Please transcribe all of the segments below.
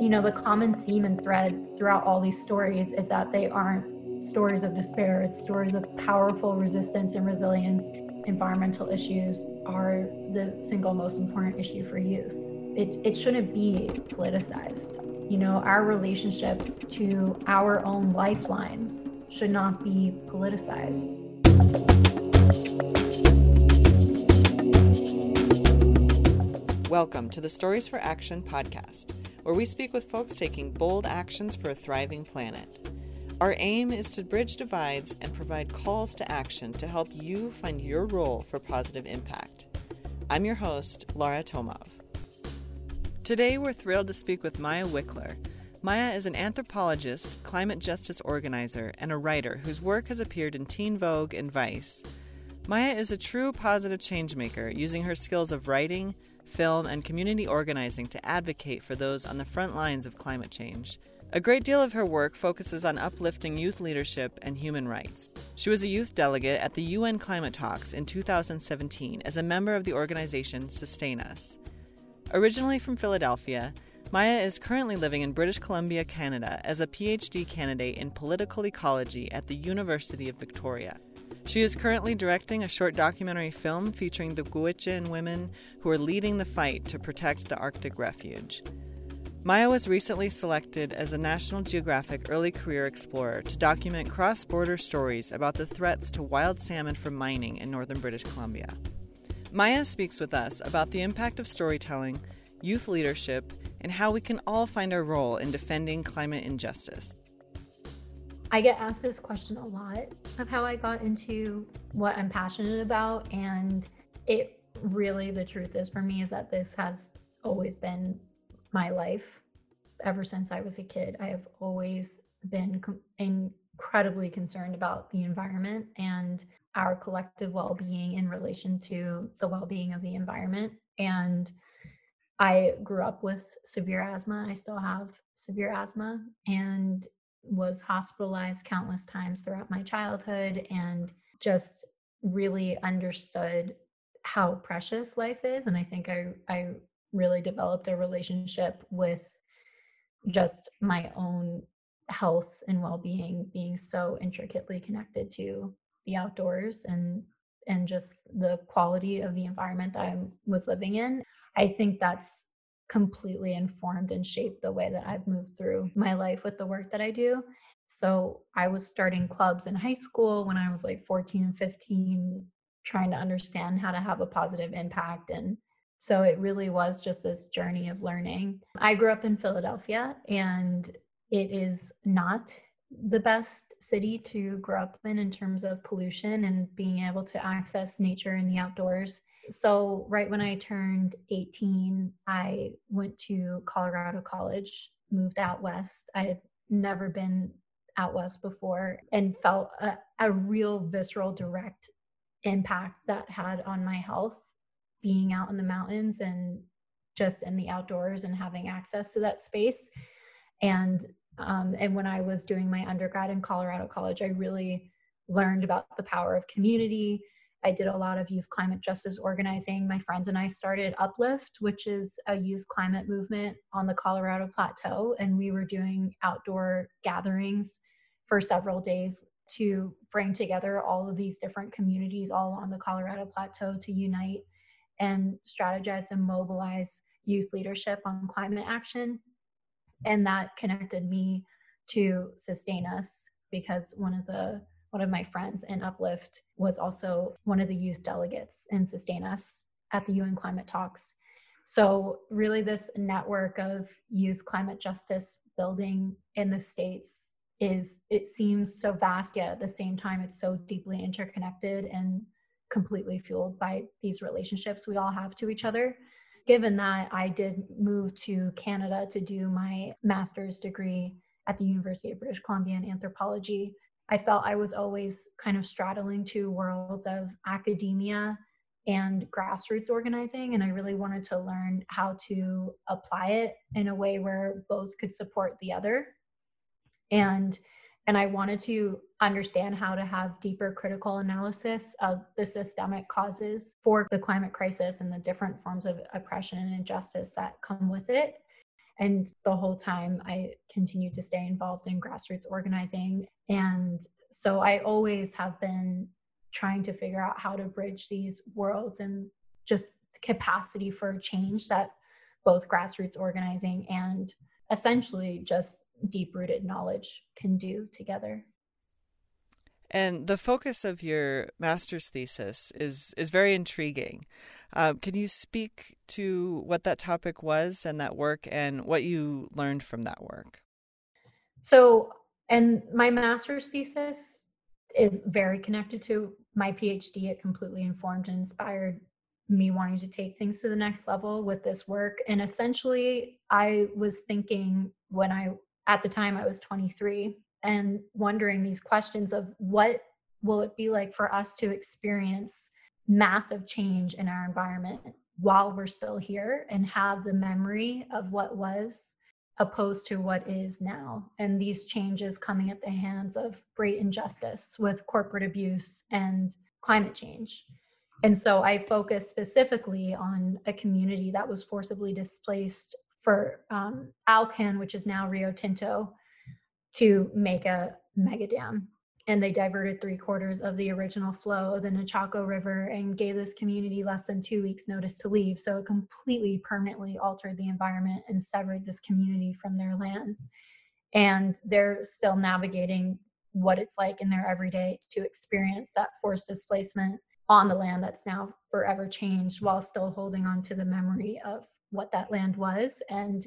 You know, the common theme and thread throughout all these stories is that they aren't stories of despair, it's stories of powerful resistance and resilience. Environmental issues are the single most important issue for youth. It, it shouldn't be politicized. You know, our relationships to our own lifelines should not be politicized. Welcome to the Stories for Action podcast, where we speak with folks taking bold actions for a thriving planet. Our aim is to bridge divides and provide calls to action to help you find your role for positive impact. I'm your host, Laura Tomov. Today, we're thrilled to speak with Maya Wickler. Maya is an anthropologist, climate justice organizer, and a writer whose work has appeared in Teen Vogue and Vice. Maya is a true positive changemaker, using her skills of writing, film, and community organizing to advocate for those on the front lines of climate change. A great deal of her work focuses on uplifting youth leadership and human rights. She was a youth delegate at the UN Climate Talks in 2017 as a member of the organization SustainUS. Originally from Philadelphia, Maya is currently living in British Columbia, Canada, as a PhD candidate in political ecology at the University of Victoria. She is currently directing a short documentary film featuring the Gwich'in women who are leading the fight to protect the Arctic refuge. Maya was recently selected as a National Geographic Early Career Explorer to document cross border stories about the threats to wild salmon from mining in northern British Columbia. Maya speaks with us about the impact of storytelling, youth leadership, and how we can all find our role in defending climate injustice. I get asked this question a lot of how I got into what I'm passionate about. And it really, the truth is for me, is that this has always been my life ever since I was a kid. I have always been com- incredibly concerned about the environment and our collective well being in relation to the well being of the environment. And I grew up with severe asthma. I still have severe asthma and was hospitalized countless times throughout my childhood and just really understood how precious life is. And I think I, I really developed a relationship with just my own health and well-being being so intricately connected to the outdoors and and just the quality of the environment that I was living in. I think that's completely informed and shaped the way that I've moved through my life with the work that I do. So I was starting clubs in high school when I was like 14 and 15, trying to understand how to have a positive impact and so it really was just this journey of learning. I grew up in Philadelphia and it is not the best city to grow up in in terms of pollution and being able to access nature and the outdoors. So, right when I turned 18, I went to Colorado College, moved out west. I had never been out west before and felt a, a real visceral, direct impact that had on my health being out in the mountains and just in the outdoors and having access to that space. And um, and when I was doing my undergrad in Colorado College, I really learned about the power of community. I did a lot of youth climate justice organizing. My friends and I started Uplift, which is a youth climate movement on the Colorado Plateau. And we were doing outdoor gatherings for several days to bring together all of these different communities all on the Colorado Plateau to unite and strategize and mobilize youth leadership on climate action. And that connected me to SustainUS because one of the one of my friends in Uplift was also one of the youth delegates in SustainUS at the UN Climate Talks. So, really, this network of youth climate justice building in the States is, it seems so vast, yet at the same time, it's so deeply interconnected and completely fueled by these relationships we all have to each other. Given that I did move to Canada to do my master's degree at the University of British Columbia in anthropology, I felt I was always kind of straddling two worlds of academia and grassroots organizing. And I really wanted to learn how to apply it in a way where both could support the other. And and I wanted to understand how to have deeper critical analysis of the systemic causes for the climate crisis and the different forms of oppression and injustice that come with it. And the whole time, I continued to stay involved in grassroots organizing. And so I always have been trying to figure out how to bridge these worlds and just capacity for change that both grassroots organizing and essentially just deep rooted knowledge can do together. And the focus of your master's thesis is is very intriguing. Uh, can you speak to what that topic was and that work, and what you learned from that work? So, and my master's thesis is very connected to my PhD. It completely informed and inspired me wanting to take things to the next level with this work. And essentially, I was thinking when I, at the time, I was 23 and wondering these questions of what will it be like for us to experience massive change in our environment while we're still here and have the memory of what was opposed to what is now and these changes coming at the hands of great injustice with corporate abuse and climate change and so I focused specifically on a community that was forcibly displaced for um, Alcan, which is now Rio Tinto, to make a mega dam. And they diverted three quarters of the original flow of the Nechako River and gave this community less than two weeks' notice to leave. So it completely permanently altered the environment and severed this community from their lands. And they're still navigating what it's like in their everyday to experience that forced displacement on the land that's now forever changed while still holding on to the memory of what that land was and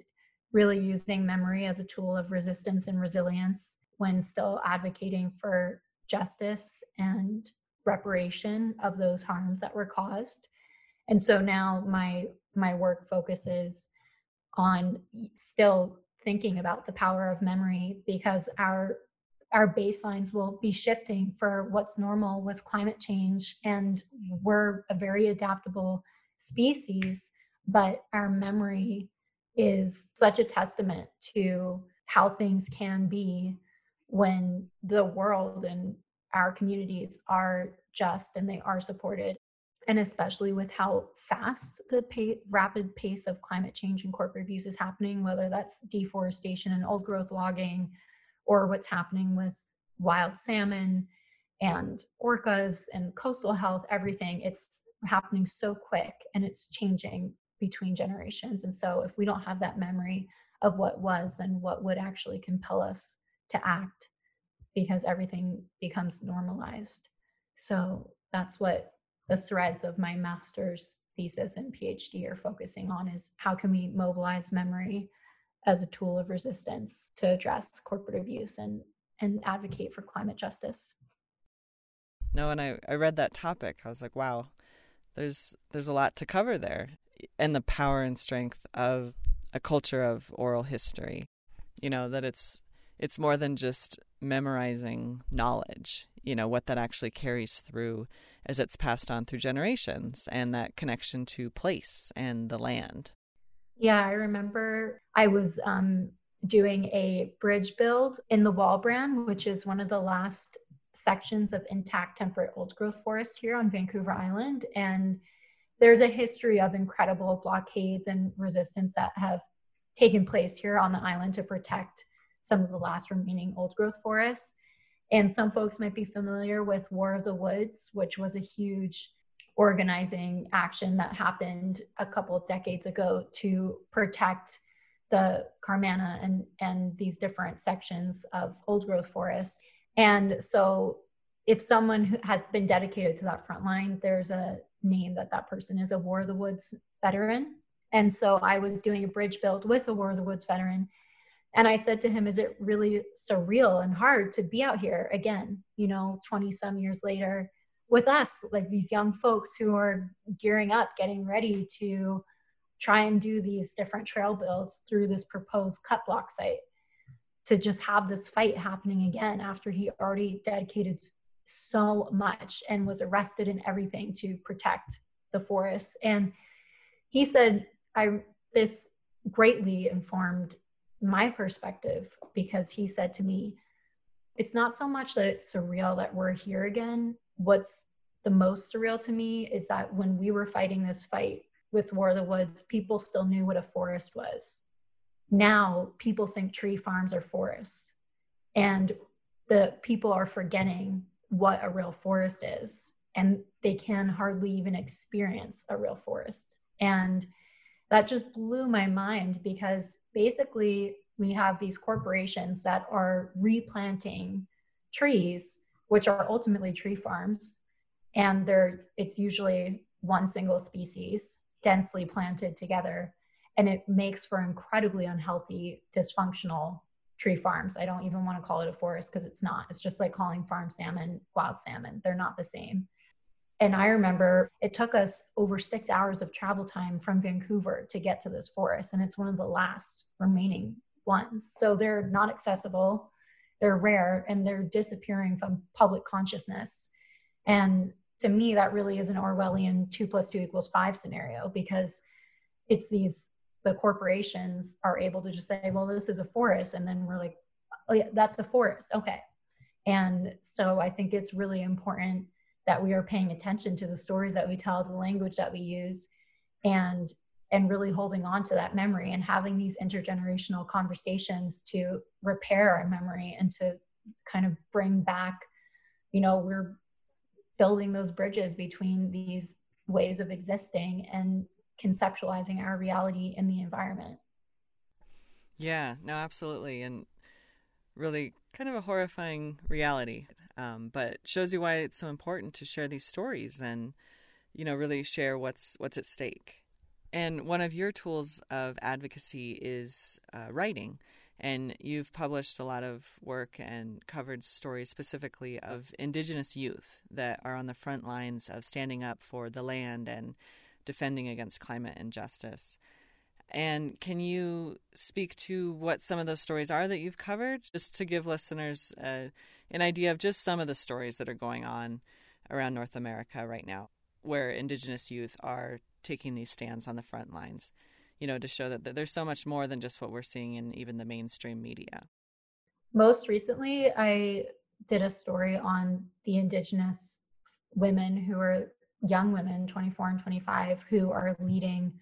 really using memory as a tool of resistance and resilience when still advocating for justice and reparation of those harms that were caused and so now my my work focuses on still thinking about the power of memory because our our baselines will be shifting for what's normal with climate change. And we're a very adaptable species, but our memory is such a testament to how things can be when the world and our communities are just and they are supported and especially with how fast the pay, rapid pace of climate change and corporate abuse is happening whether that's deforestation and old growth logging or what's happening with wild salmon and orcas and coastal health, everything. It's happening so quick and it's changing between generations. And so, if we don't have that memory of what was, then what would actually compel us to act because everything becomes normalized. So, that's what the threads of my master's thesis and PhD are focusing on is how can we mobilize memory as a tool of resistance to address corporate abuse and and advocate for climate justice. No, and I, I read that topic. I was like, wow, there's there's a lot to cover there. And the power and strength of a culture of oral history. You know, that it's it's more than just memorizing knowledge, you know, what that actually carries through as it's passed on through generations and that connection to place and the land. Yeah, I remember I was um, doing a bridge build in the Walbran, which is one of the last sections of intact temperate old growth forest here on Vancouver Island. And there's a history of incredible blockades and resistance that have taken place here on the island to protect some of the last remaining old growth forests. And some folks might be familiar with War of the Woods, which was a huge organizing action that happened a couple decades ago to protect the Carmanah and, and these different sections of old growth forest. And so if someone has been dedicated to that front line, there's a name that that person is a War of the Woods veteran. And so I was doing a bridge build with a War of the Woods veteran. And I said to him, Is it really surreal and hard to be out here again, you know, 20 some years later? with us, like these young folks who are gearing up, getting ready to try and do these different trail builds through this proposed cut block site to just have this fight happening again after he already dedicated so much and was arrested and everything to protect the forest and he said i this greatly informed my perspective because he said to me it's not so much that it's surreal that we're here again. What's the most surreal to me is that when we were fighting this fight with War of the Woods, people still knew what a forest was. Now people think tree farms are forests. And the people are forgetting what a real forest is. And they can hardly even experience a real forest. And that just blew my mind because basically we have these corporations that are replanting trees which are ultimately tree farms. And they're it's usually one single species densely planted together. And it makes for incredibly unhealthy dysfunctional tree farms. I don't even want to call it a forest because it's not. It's just like calling farm salmon wild salmon. They're not the same and I remember it took us over six hours of travel time from Vancouver to get to this forest. And it's one of the last remaining ones. So they're not accessible, they're rare, and they're disappearing from public consciousness. And to me, that really is an Orwellian two plus two equals five scenario because it's these, the corporations are able to just say, well, this is a forest. And then we're like, oh, yeah, that's a forest. Okay. And so I think it's really important that we are paying attention to the stories that we tell the language that we use and and really holding on to that memory and having these intergenerational conversations to repair our memory and to kind of bring back you know we're building those bridges between these ways of existing and conceptualizing our reality in the environment. Yeah no absolutely and really kind of a horrifying reality um, but shows you why it's so important to share these stories and you know really share what's what's at stake. And one of your tools of advocacy is uh, writing. And you've published a lot of work and covered stories specifically of indigenous youth that are on the front lines of standing up for the land and defending against climate injustice. And can you speak to what some of those stories are that you've covered, just to give listeners an idea of just some of the stories that are going on around North America right now, where Indigenous youth are taking these stands on the front lines, you know, to show that, that there's so much more than just what we're seeing in even the mainstream media? Most recently, I did a story on the Indigenous women who are young women, 24 and 25, who are leading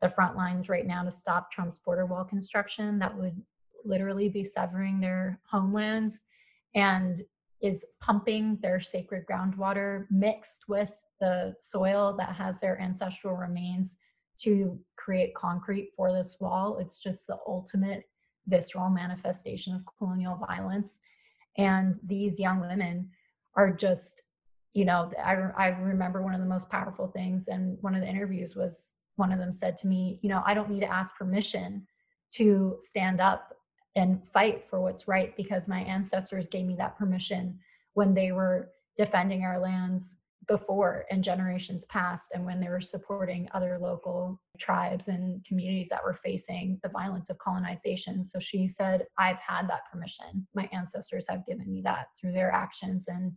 the front lines right now to stop Trump's border wall construction that would literally be severing their homelands and is pumping their sacred groundwater mixed with the soil that has their ancestral remains to create concrete for this wall. It's just the ultimate visceral manifestation of colonial violence. And these young women are just, you know, I, I remember one of the most powerful things, and one of the interviews was one of them said to me, you know, I don't need to ask permission to stand up and fight for what's right because my ancestors gave me that permission when they were defending our lands before in generations past and when they were supporting other local tribes and communities that were facing the violence of colonization. So she said, I've had that permission. My ancestors have given me that through their actions. And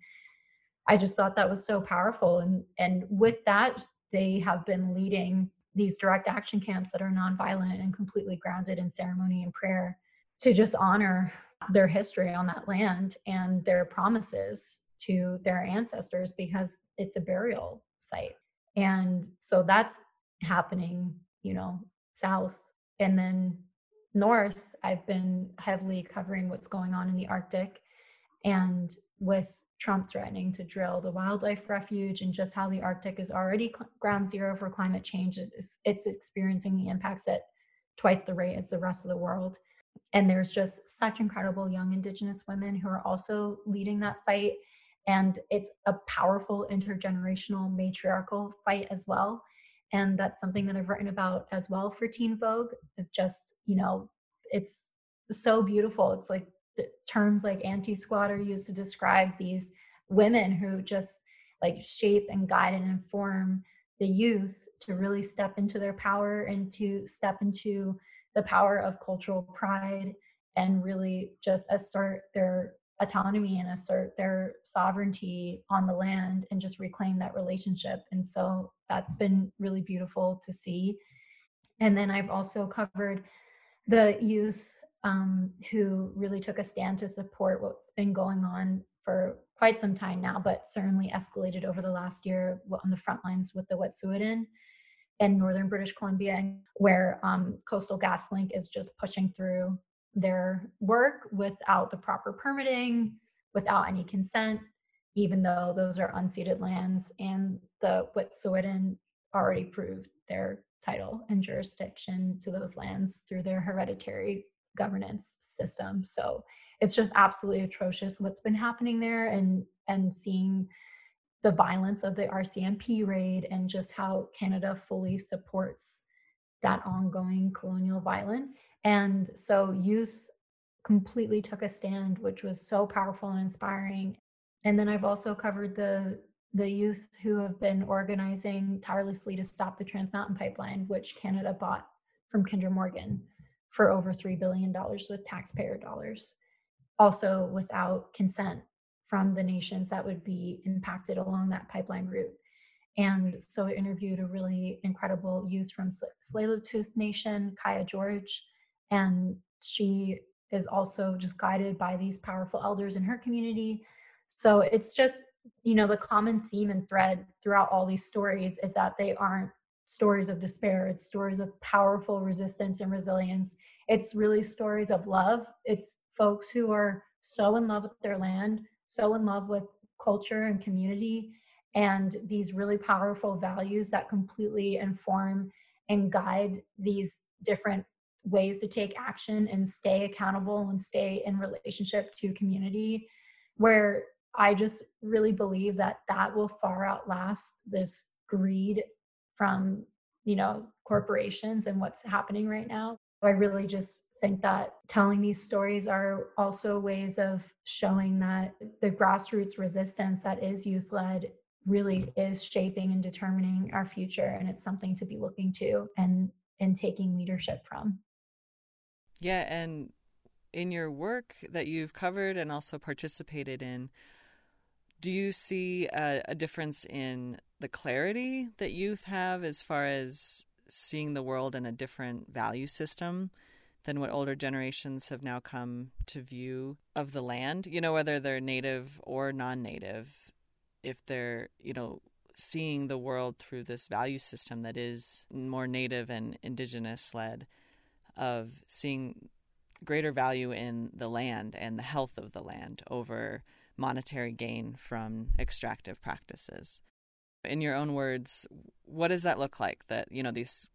I just thought that was so powerful. And and with that, they have been leading these direct action camps that are nonviolent and completely grounded in ceremony and prayer to just honor their history on that land and their promises to their ancestors because it's a burial site. And so that's happening, you know, south. And then north, I've been heavily covering what's going on in the Arctic and with Trump threatening to drill the wildlife refuge and just how the Arctic is already cl- ground zero for climate change. It's, it's experiencing the impacts at twice the rate as the rest of the world. And there's just such incredible young Indigenous women who are also leading that fight. And it's a powerful intergenerational matriarchal fight as well. And that's something that I've written about as well for Teen Vogue. It just, you know, it's so beautiful. It's like terms like anti-squat are used to describe these women who just like shape and guide and inform the youth to really step into their power and to step into the power of cultural pride and really just assert their autonomy and assert their sovereignty on the land and just reclaim that relationship. And so that's been really beautiful to see. And then I've also covered the youth um, who really took a stand to support what's been going on for quite some time now, but certainly escalated over the last year on the front lines with the Wet'suwet'en in northern British Columbia, where um, Coastal GasLink is just pushing through their work without the proper permitting, without any consent, even though those are unceded lands. And the Wet'suwet'en already proved their title and jurisdiction to those lands through their hereditary governance system. So it's just absolutely atrocious what's been happening there and and seeing the violence of the RCMP raid and just how Canada fully supports that ongoing colonial violence. And so youth completely took a stand, which was so powerful and inspiring. And then I've also covered the the youth who have been organizing tirelessly to stop the Trans Mountain Pipeline, which Canada bought from Kinder Morgan for over $3 billion with taxpayer dollars, also without consent from the nations that would be impacted along that pipeline route. And so I interviewed a really incredible youth from Tsleil-Waututh Nation, Kayah George, and she is also just guided by these powerful elders in her community. So it's just, you know, the common theme and thread throughout all these stories is that they aren't stories of despair, it's stories of powerful resistance and resilience. It's really stories of love. It's folks who are so in love with their land, so in love with culture and community, and these really powerful values that completely inform and guide these different ways to take action and stay accountable and stay in relationship to community where i just really believe that that will far outlast this greed from you know corporations and what's happening right now. I really just think that telling these stories are also ways of showing that the grassroots resistance that is youth led really is shaping and determining our future and it's something to be looking to and and taking leadership from. Yeah, and in your work that you've covered and also participated in, do you see a, a, difference in the clarity that youth have as far as seeing the world in a different value system than what older generations have now come to view of the land? You know, whether they're native or non native, if they're, you know, seeing the world through this value system that is more native and indigenous led of seeing greater value in the land and the health of the land over monetary gain from extractive practices. In your own words, what does that look like that, you know, these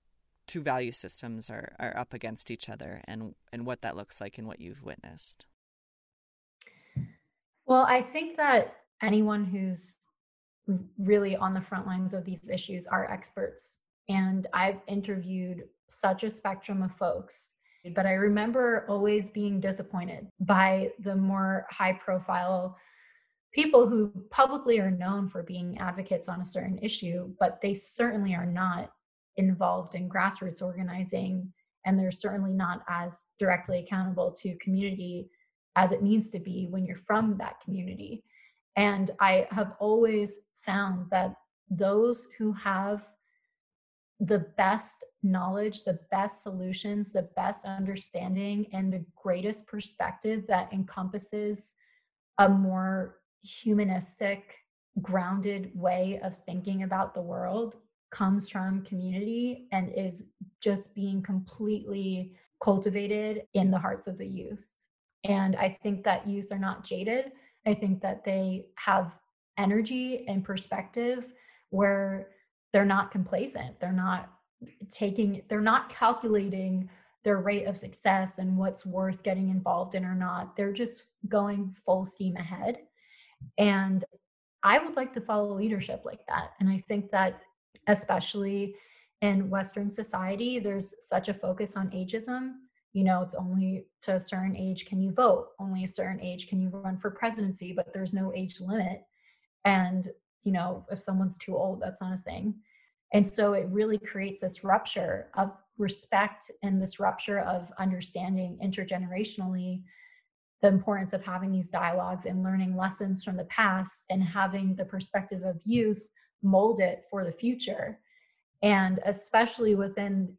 two value systems are, are up against each other and, and what that looks like and what you've witnessed? Well, I think that anyone who's really on the front lines of these issues are experts. And I've interviewed such a spectrum of folks. But I remember always being disappointed by the more high profile people who publicly are known for being advocates on a certain issue, but they certainly are not involved in grassroots organizing. And they're certainly not as directly accountable to community as it needs to be when you're from that community. And I have always found that those who have the best knowledge, the best solutions, the best understanding, and the greatest perspective that encompasses a more humanistic, grounded way of thinking about the world comes from community and is just being completely cultivated in the hearts of the youth. And I think that youth are not jaded. I think that they have energy and perspective where they're not complacent they're not taking they're not calculating their rate of success and what's worth getting involved in or not they're just going full steam ahead and i would like to follow leadership like that and i think that especially in western society there's such a focus on ageism you know it's only to a certain age can you vote only a certain age can you run for presidency but there's no age limit and you know, if someone's too old, that's not a thing. And so it really creates this rupture of respect and this rupture of understanding intergenerationally the importance of having these dialogues and learning lessons from the past and having the perspective of youth mold it for the future. And especially within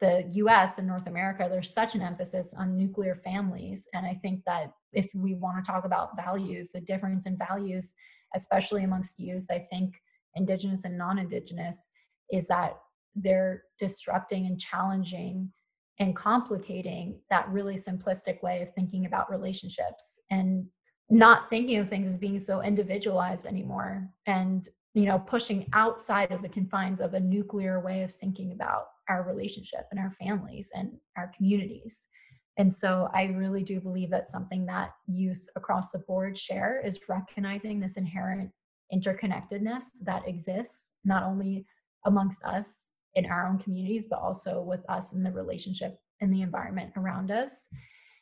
the US and North America, there's such an emphasis on nuclear families. And I think that if we want to talk about values, the difference in values, especially amongst youth, I think Indigenous and non Indigenous, is that they're disrupting and challenging and complicating that really simplistic way of thinking about relationships and not thinking of things as being so individualized anymore and you know pushing outside of the confines of a nuclear way of thinking about our relationship and our families and our communities. And so i really do believe that something that youth across the board share is recognizing this inherent interconnectedness that exists not only amongst us in our own communities but also with us in the relationship and the environment around us.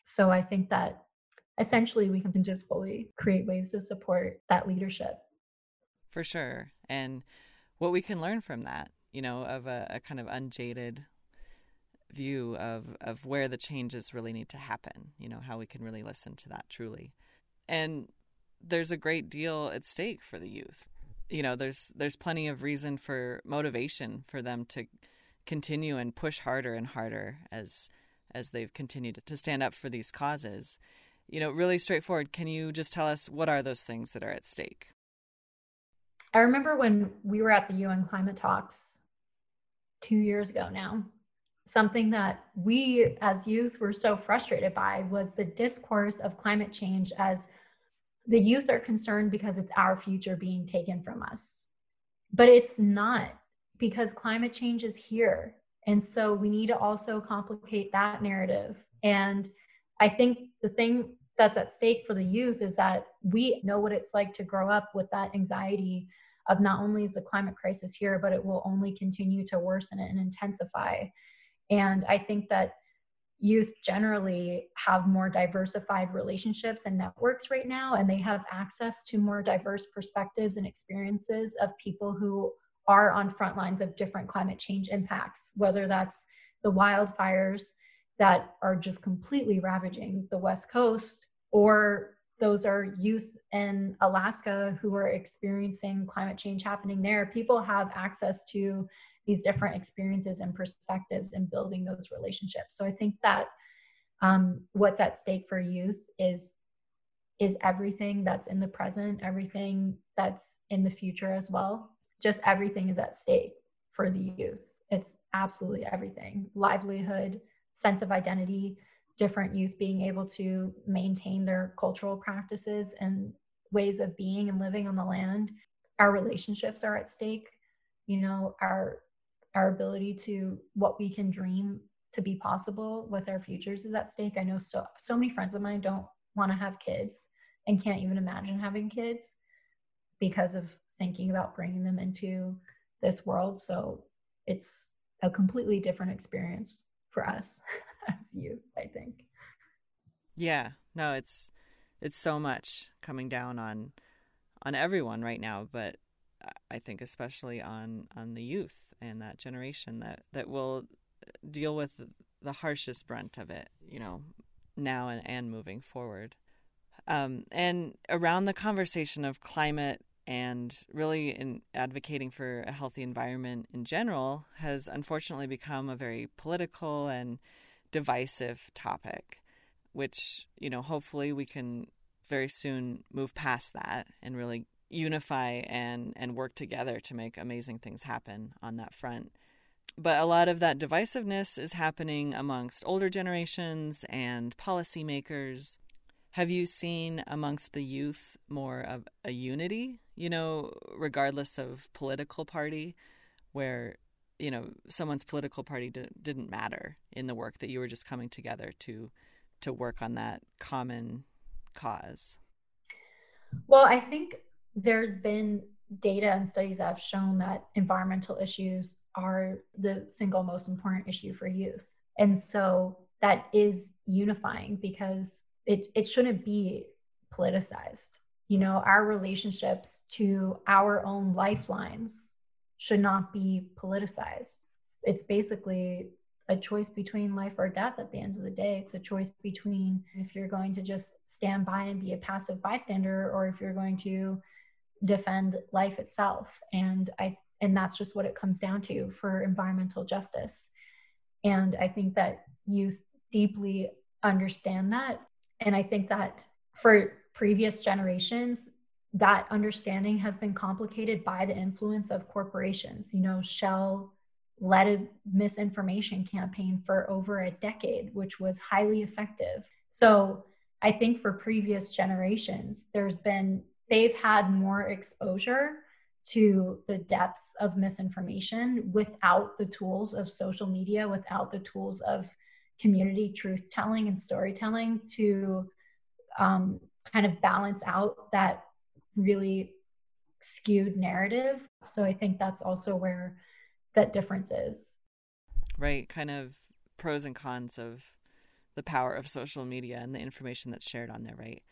So i think that essentially we can just fully create ways to support that leadership for sure. And what we can learn from that, you know, of a, a kind of unjaded view of of where the changes really need to happen, you know, how we can really listen to that truly. And there's a great deal at stake for the youth. You know, there's there's plenty of reason for motivation for them to continue and push harder and harder as as they've continued to stand up for these causes. You know, really straightforward. Can you just tell us what are those things that are at stake? I remember when we were at the UN climate talks two years ago now, something that we as youth were so frustrated by was the discourse of climate change as the youth are concerned because it's our future being taken from us. But it's not because climate change is here. And so we need to also complicate that narrative. And I think the thing that's at stake for the youth is that we know what it's like to grow up with that anxiety of not only is the climate crisis here, but it will only continue to worsen and intensify. And I think that youth generally have more diversified relationships and networks right now, and they have access to more diverse perspectives and experiences of people who are on front lines of different climate change impacts, whether that's the wildfires that are just completely ravaging the West Coast or those are youth in Alaska who are experiencing climate change happening there. People have access to these different experiences and perspectives and building those relationships. So I think that um, what's at stake for youth is is everything that's in the present, everything that's in the future as well. Just everything is at stake for the youth. It's absolutely everything: livelihood, sense of identity, different youth being able to maintain their cultural practices and ways of being and living on the land. Our relationships are at stake you know our our ability to what we can dream to be possible with our futures is at stake. I know so so many friends of mine don't want to have kids and can't even imagine having kids because of thinking about bringing them into this world. So it's a completely different experience for us as youth, I think. Yeah, no, it's it's so much coming down on on everyone right now, but I think especially on on the youth and that generation that that will deal with the harshest brunt of it, you know, now and, and moving forward. Um, and around the conversation of climate and really in advocating for a healthy environment in general has unfortunately become a very political and divisive topic, which, you know, hopefully we can very soon move past that and really unify and, and work together to make amazing things happen on that front. But a lot of that divisiveness is happening amongst older generations and policymakers. Have you seen amongst the youth more of a unity, you know, regardless of political party, where you know someone's political party di- didn't matter in the work that you were just coming together to to work on that common cause? Well i think there's been data and studies that have shown that environmental issues are the single most important issue for youth. And so that is unifying because it, it shouldn't be politicized you know our relationships to our own lifelines should not be politicized. It's basically a choice between life or death at the end of the day. It's a choice between if you're going to just stand by and be a passive bystander or if you're going to defend life itself. And I and that's just what it comes down to for environmental justice. And I think that youth deeply understand that. And I think that for previous generations, that understanding has been complicated by the influence of corporations. You know, Shell led a misinformation campaign for over a decade, which was highly effective. So I think for previous generations, there's been, they've had more exposure to the depths of misinformation without the tools of social media, without the tools of community truth telling and storytelling to um, kind of balance out that really skewed narrative. So I think that's also where that difference is. Right. Kind of pros and cons of the power of social media and the information that's shared on there, right?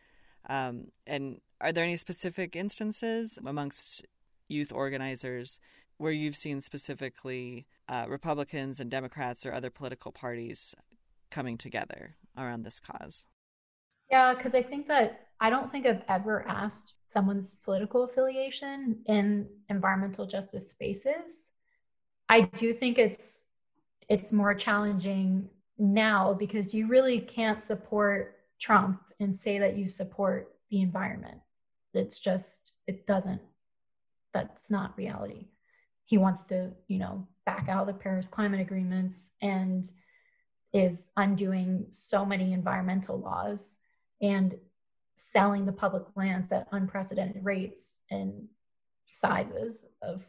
Um, and are there any specific instances amongst youth organizers where you've seen specifically uh, Republicans and Democrats or other political parties coming together around this cause? Yeah, because I think that I don't think I've ever asked someone's political affiliation in environmental justice spaces. I do think it's it's more challenging now because you really can't support Trump and say that you support the environment. It's just it doesn't that's not reality. He wants to, you know, back out the Paris climate agreements and is undoing so many environmental laws and selling the public lands at unprecedented rates and sizes of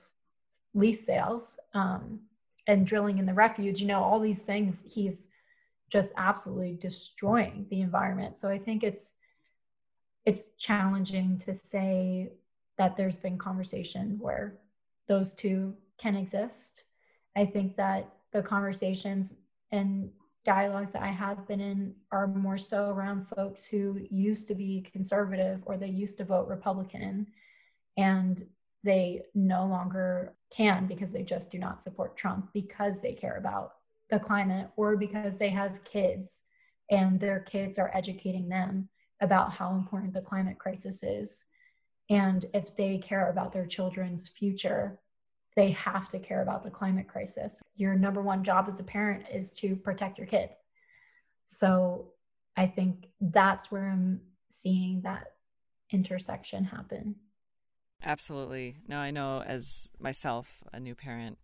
lease sales um, and drilling in the refuge you know all these things he's just absolutely destroying the environment. So i think it's it's challenging to say that there's been conversation where those two can exist. I think that the conversations and dialogues that I have been in are more so around folks who used to be conservative or they used to vote Republican and they no longer can because they just do not support Trump because they care about the climate or because they have kids and their kids are educating them about how important the climate crisis is. And if they care about their children's future, they have to care about the climate crisis. Your number one job as a parent is to protect your kid. So I think that's where I'm seeing that intersection happen. Absolutely. Now I know as myself, a new parent,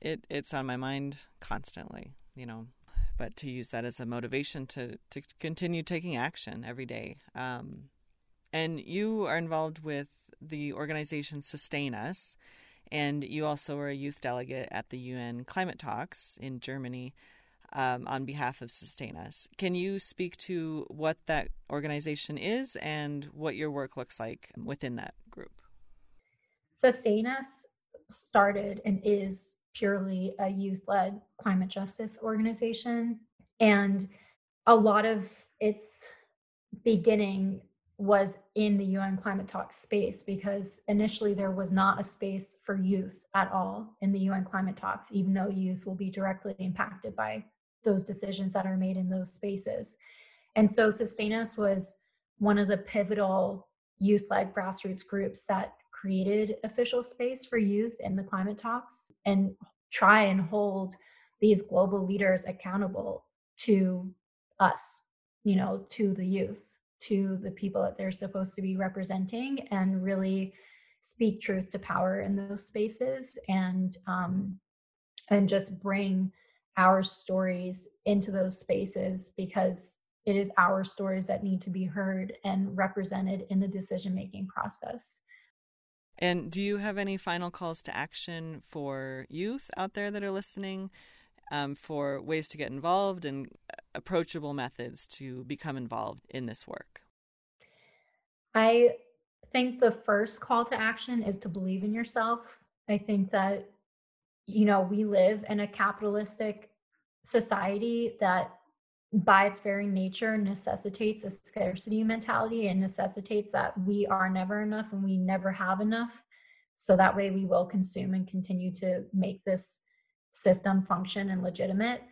it it's on my mind constantly, you know, but to use that as a motivation to to continue taking action every day. Um, and you are involved with the organization SustainUS, and you also were a youth delegate at the UN climate talks in Germany um, on behalf of SustainUS. Can you speak to what that organization is and what your work looks like within that group? SustainUS started and is purely a youth led climate justice organization. And a lot of its beginning was in the UN climate talk space because initially there was not a space for youth at all in the UN climate talks, even though youth will be directly impacted by those decisions that are made in those spaces. And so SustainUS was one of the pivotal youth led grassroots groups that created official space for youth in the climate talks and try and hold these global leaders accountable to us, you know, to the youth to the people that they're supposed to be representing and really speak truth to power in those spaces and um, and just bring our stories into those spaces because it is our stories that need to be heard and represented in the decision making process. And do you have any final calls to action for youth out there that are listening um, for ways to get involved and approachable methods to become involved in this work? I think the first call to action is to believe in yourself. I think that, you know, we live in a capitalistic society that by its very nature necessitates a scarcity mentality and necessitates that we are never enough and we never have enough so that way we will consume and continue to make this system function and legitimate.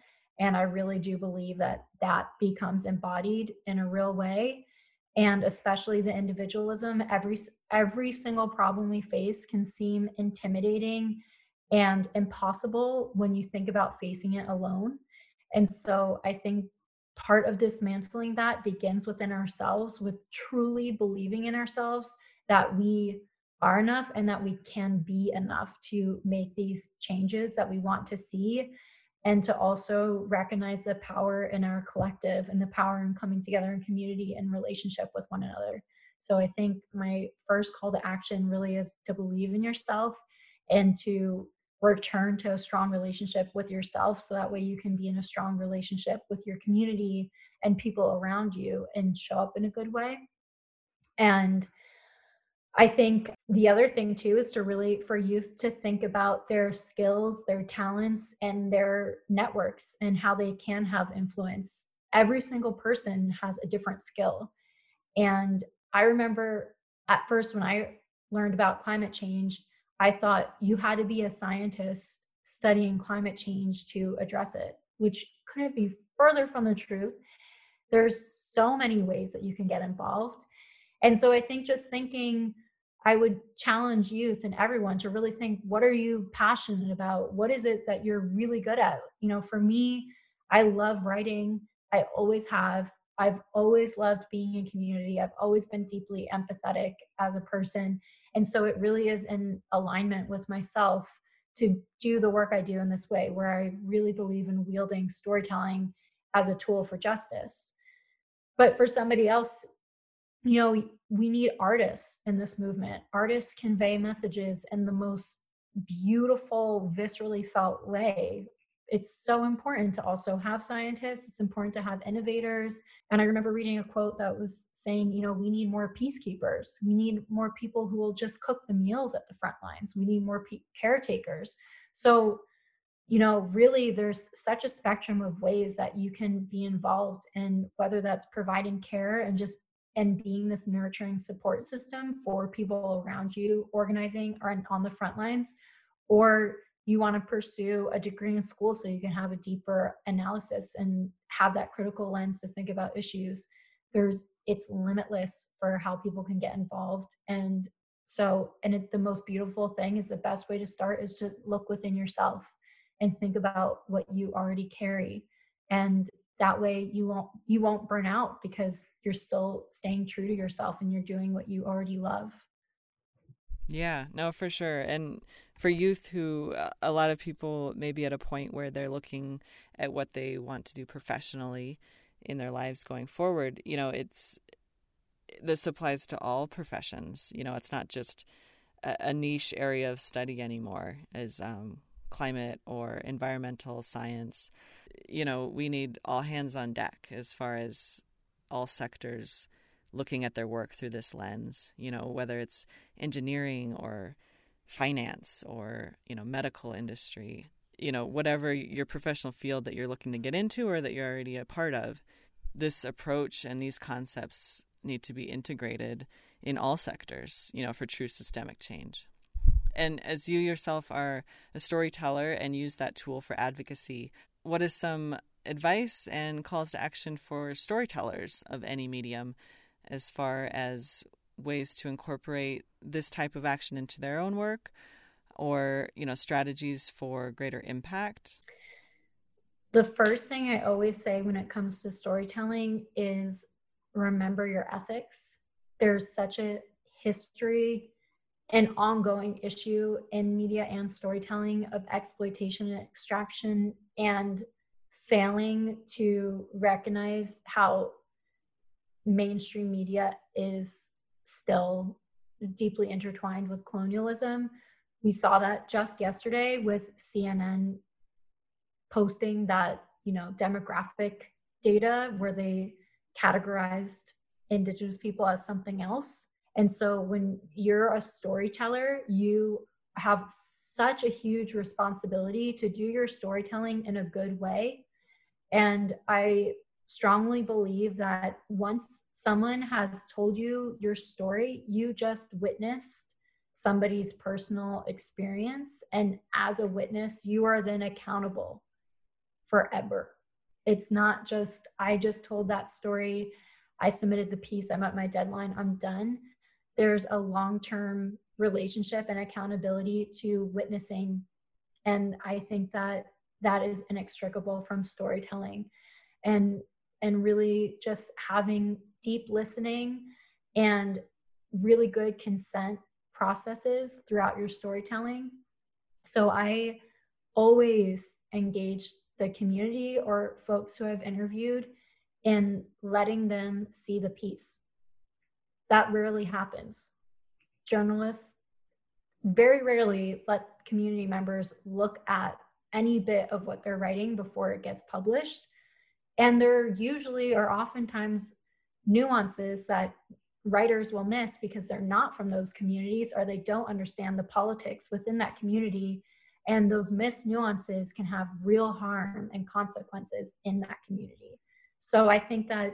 And I really do believe that that becomes embodied in a real way. And especially the individualism, every every single problem we face can seem intimidating and impossible when you think about facing it alone. And so I think part of dismantling that begins within ourselves with truly believing in ourselves that we are enough and that we can be enough to make these changes that we want to see and to also recognize the power in our collective and the power in coming together in community and relationship with one another. So I think my first call to action really is to believe in yourself and to return to a strong relationship with yourself so that way you can be in a strong relationship with your community and people around you and show up in a good way. And I think the other thing too is to really for youth to think about their skills, their talents, and their networks and how they can have influence. Every single person has a different skill. And I remember at first when I learned about climate change, I thought you had to be a scientist studying climate change to address it, which couldn't be further from the truth. There's so many ways that you can get involved. And so I think just thinking, I would challenge youth and everyone to really think what are you passionate about? What is it that you're really good at? You know, for me, I love writing. I always have. I've always loved being in community. I've always been deeply empathetic as a person. And so it really is in alignment with myself to do the work I do in this way, where I really believe in wielding storytelling as a tool for justice. But for somebody else, you know, we need artists in this movement. Artists convey messages in the most beautiful, viscerally felt way. It's so important to also have scientists. It's important to have innovators. And i remember reading a quote that was saying you know we need more peacekeepers. We need more people who will just cook the meals at the front lines. We need more pe- caretakers. So you know really there's such a spectrum of ways that you can be involved in whether that's providing care and just and being this nurturing support system for people around you organizing or on the front lines or you want to pursue a degree in school so you can have a deeper analysis and have that critical lens to think about issues there's it's limitless for how people can get involved. And so and it, the most beautiful thing is the best way to start is to look within yourself and think about what you already carry. And that way you won't you won't burn out because you're still staying true to yourself and you're doing what you already love. Yeah no for sure and for youth who uh, a lot of people may be at a point where they're looking at what they want to do professionally in their lives going forward you know it's this applies to all professions you know it's not just a, a niche area of study anymore as um, climate or environmental science you know we need all hands on deck as far as all sectors looking at their work through this lens you know whether it's engineering or finance or you know medical industry you know whatever your professional field that you're looking to get into or that you're already a part of this approach and these concepts need to be integrated in all sectors you know for true systemic change. And as you yourself are a storyteller and use that tool for advocacy what is some advice and calls to action for storytellers of any medium as far as ways to incorporate this type of action into their own work or you know strategies for greater impact? The first thing i always say when it comes to storytelling is remember your ethics. There's such a history and ongoing issue in media and storytelling of exploitation and extraction and failing to recognize how mainstream media is still deeply intertwined with colonialism. We saw that just yesterday with CNN posting that, you know, demographic data where they categorized indigenous people as something else. And so when you're a storyteller, you have such a huge responsibility to do your storytelling in a good way. And I strongly believe that once someone has told you your story, you just witnessed somebody's personal experience. And as a witness, you are then accountable forever. It's not just, I just told that story, I submitted the piece, I'm at my deadline, I'm done. There's a long term relationship and accountability to witnessing And I think that that is inextricable from storytelling and and really just having deep listening and really good consent processes throughout your storytelling. So I always engage the community or folks who I've interviewed in letting them see the piece. That rarely happens. Journalists very rarely let community members look at any bit of what they're writing before it gets published. And there usually are oftentimes nuances that writers will miss because they're not from those communities or they don't understand the politics within that community. And those missed nuances can have real harm and consequences in that community. So I think that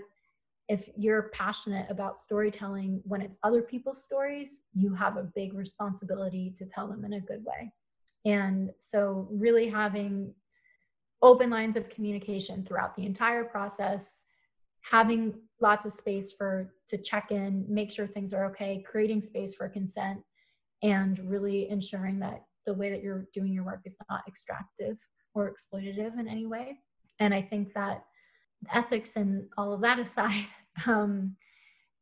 if you're passionate about storytelling when it's other people's stories, you have a big responsibility to tell them in a good way. And so, really having open lines of communication throughout the entire process, having lots of space for to check in, make sure things are okay, creating space for consent, and really ensuring that the way that you're doing your work is not extractive or exploitative in any way. And I think that ethics and all of that aside, um,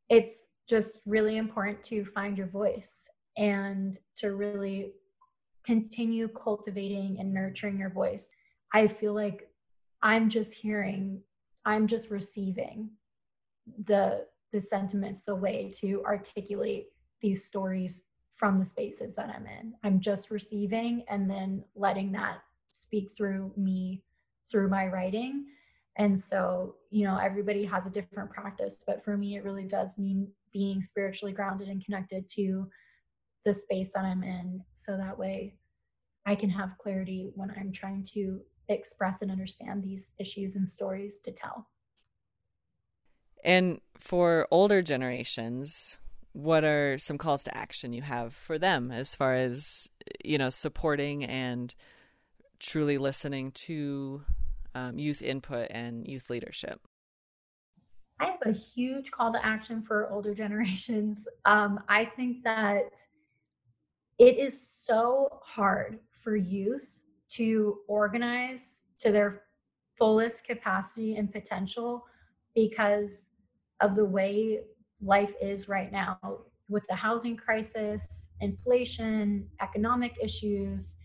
it's just really important to find your voice and to really continue cultivating and nurturing your voice. I feel like I'm just hearing, I'm just receiving the the sentiments, the way to articulate these stories from the spaces that I'm in. I'm just receiving and then letting that speak through me through my writing. And so, you know, everybody has a different practice, but for me, it really does mean being spiritually grounded and connected to the space that I'm in. So that way I can have clarity when I'm trying to express and understand these issues and stories to tell. And for older generations, what are some calls to action you have for them as far as, you know, supporting and truly listening to um, youth input and youth leadership? I have a huge call to action for older generations. Um, I think that it is so hard for youth to organize to their fullest capacity and potential because of the way life is right now with the housing crisis, inflation, economic issues.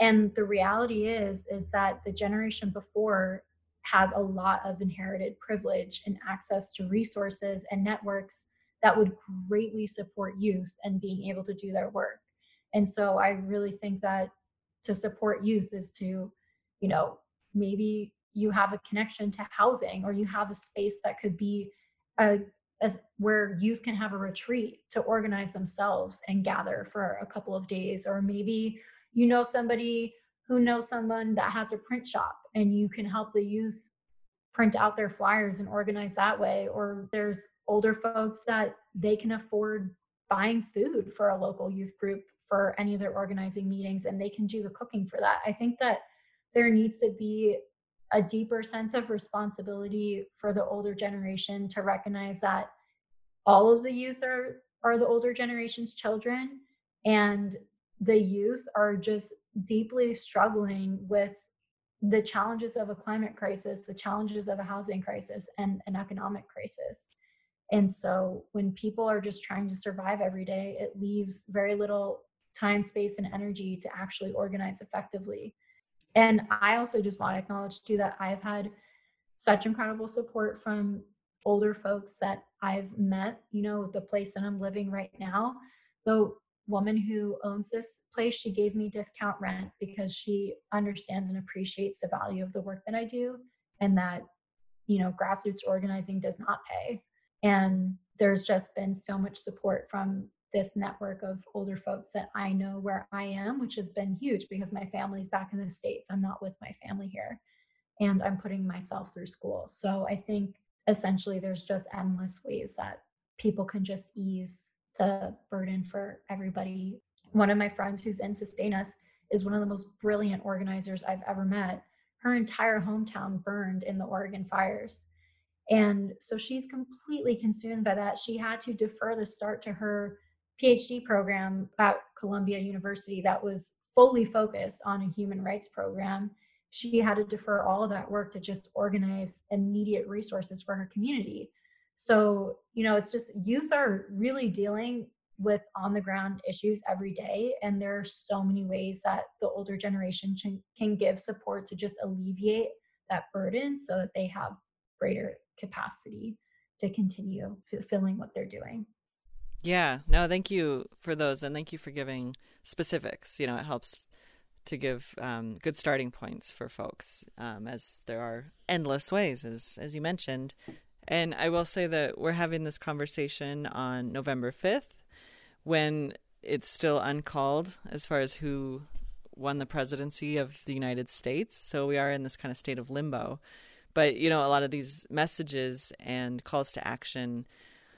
And the reality is is that the generation before has a lot of inherited privilege and access to resources and networks that would greatly support youth and being able to do their work. And so I really think that to support youth is to, you know, maybe you have a connection to housing or you have a space that could be a as where youth can have a retreat to organize themselves and gather for a couple of days or maybe you know somebody who knows someone that has a print shop and you can help the youth print out their flyers and organize that way or there's older folks that they can afford buying food for a local youth group for any of their organizing meetings and they can do the cooking for that. I think that there needs to be a deeper sense of responsibility for the older generation to recognize that all of the youth are are the older generation's children and the youth are just deeply struggling with the challenges of a climate crisis the challenges of a housing crisis and an economic crisis and so when people are just trying to survive every day it leaves very little time space and energy to actually organize effectively and I also just want to acknowledge too that I've had such incredible support from older folks that I've met, you know, the place that I'm living right now. The woman who owns this place, she gave me discount rent because she understands and appreciates the value of the work that I do and that, you know, grassroots organizing does not pay. And there's just been so much support from this network of older folks that I know where I am, which has been huge because my family's back in the States. I'm not with my family here and I'm putting myself through school. So I think essentially there's just endless ways that people can just ease the burden for everybody. One of my friends who's in SustainUS is one of the most brilliant organizers I've ever met. Her entire hometown burned in the Oregon fires. And so she's completely consumed by that. She had to defer the start to her PhD program at Columbia University that was fully focused on a human rights program, she had to defer all of that work to just organize immediate resources for her community. So, you know, it's just youth are really dealing with on the ground issues every day. And there are so many ways that the older generation can give support to just alleviate that burden so that they have greater capacity to continue fulfilling what they're doing. Yeah, no, thank you for those, and thank you for giving specifics. You know, it helps to give um, good starting points for folks, um, as there are endless ways, as as you mentioned. And I will say that we're having this conversation on November fifth, when it's still uncalled as far as who won the presidency of the United States. So we are in this kind of state of limbo. But, you know, a lot of these messages and calls to action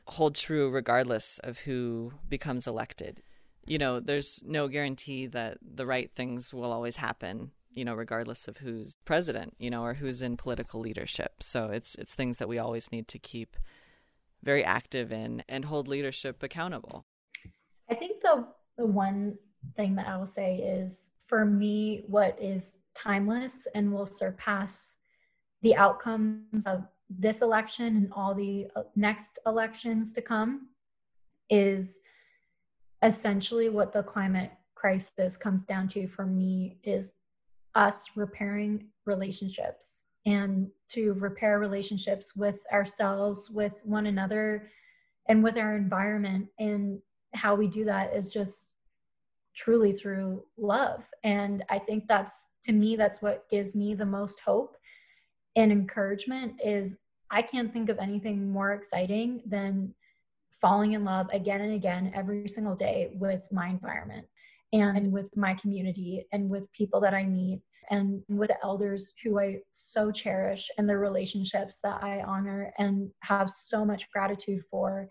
hold true regardless of who becomes elected. You know, there's no guarantee that the right things will always happen, you know, regardless of who's president, you know, or who's in political leadership. So it's it's things that we always need to keep very active in and hold leadership accountable. I think the the one thing that I will say is for me, what is timeless and will surpass the outcomes of this election and all the uh, next elections to come is essentially what the climate crisis comes down to for me is us repairing relationships and to repair relationships with ourselves with one another and with our environment. And how we do that is just truly through love. And i think that's to me that's what gives me the most hope and encouragement is i can't think of anything more exciting than falling in love again and again every single day with my environment and with my community and with people that i meet and with elders who I so cherish and the relationships that I honor and have so much gratitude for.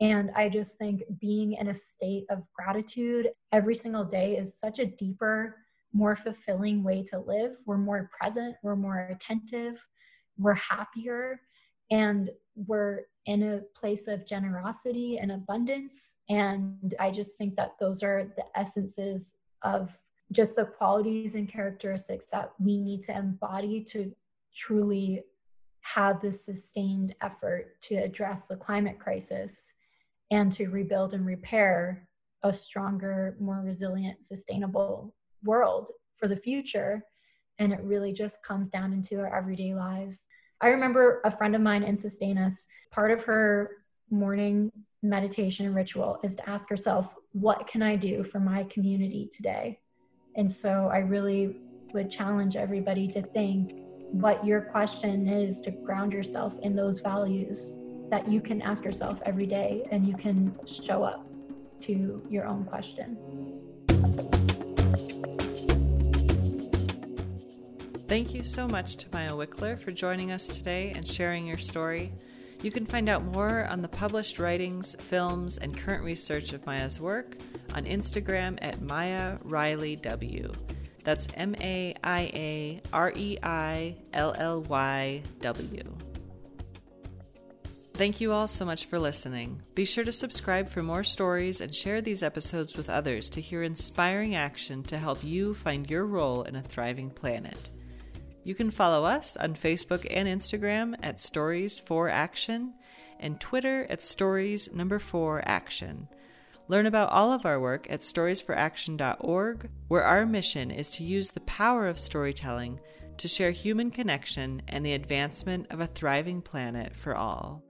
And I just think being in a state of gratitude every single day is such a deeper, more fulfilling way to live. We're more present, we're more attentive, we're happier, and we're in a place of generosity and abundance. And I just think that those are the essences of just the qualities and characteristics that we need to embody to truly have this sustained effort to address the climate crisis and to rebuild and repair a stronger, more resilient, sustainable world for the future. And it really just comes down into our everyday lives. I remember a friend of mine in SustainUS, part of her morning meditation ritual is to ask herself, What can I do for my community today? And so I really would challenge everybody to think what your question is to ground yourself in those values that you can ask yourself every day and you can show up to your own question. Thank you so much to Maia Wikler for joining us today and sharing your story. You can find out more on the published writings, films, and current research of Maia's work on Instagram at Maia Reilly W. That's M A I A R E I L L Y W. Thank you all so much for listening. Be sure to subscribe for more stories and share these episodes with others to hear inspiring action to help you find your role in a thriving planet. You can follow us on Facebook and Instagram at Stories for Action and Twitter at Stories number 4 Action. Learn about all of our work at storiesforaction.org, where our mission is to use the power of storytelling to share human connection and the advancement of a thriving planet for all.